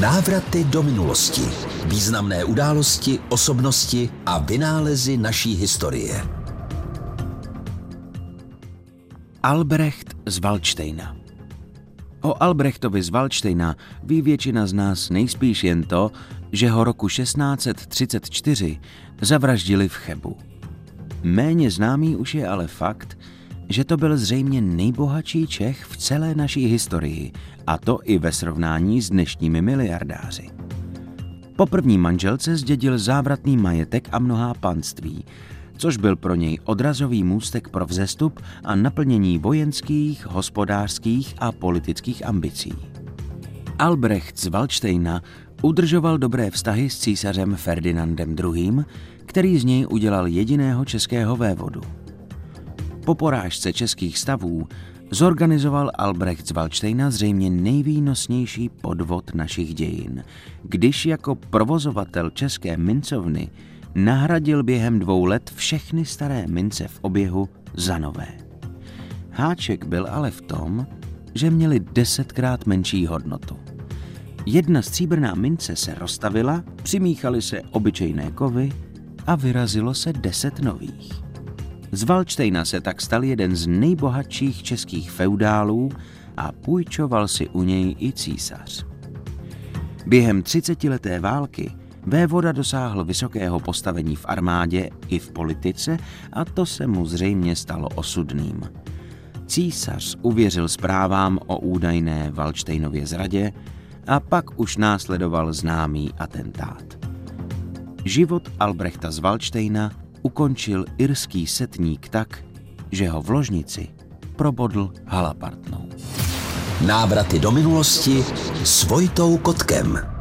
Návraty do minulosti. Významné události, osobnosti a vynálezy naší historie. Albrecht z Waldsteina O Albrechtovi z Waldsteina ví většina z nás nejspíš jen to, že ho roku 1634 zavraždili v Chebu. Méně známý už je ale fakt, že to byl zřejmě nejbohatší Čech v celé naší historii, a to i ve srovnání s dnešními miliardáři. Po první manželce zdědil závratný majetek a mnohá panství, což byl pro něj odrazový můstek pro vzestup a naplnění vojenských, hospodářských a politických ambicí. Albrecht z Waldsteina udržoval dobré vztahy s císařem Ferdinandem II., který z něj udělal jediného českého vévodu. Po porážce českých stavů zorganizoval Albrecht z Waldsteina zřejmě nejvýnosnější podvod našich dějin, když jako provozovatel české mincovny nahradil během dvou let všechny staré mince v oběhu za nové. Háček byl ale v tom, že měli desetkrát menší hodnotu. Jedna stříbrná mince se rozstavila, přimíchaly se obyčejné kovy a vyrazilo se deset nových. Z Valčtejna se tak stal jeden z nejbohatších českých feudálů a půjčoval si u něj i císař. Během třicetileté války vévoda dosáhl vysokého postavení v armádě i v politice a to se mu zřejmě stalo osudným. Císař uvěřil zprávám o údajné Valčtejnově zradě a pak už následoval známý atentát. Život Albrechta z Valčtejna ukončil irský setník tak, že ho v ložnici probodl halapartnou. Návraty do minulosti s Vojtou Kotkem.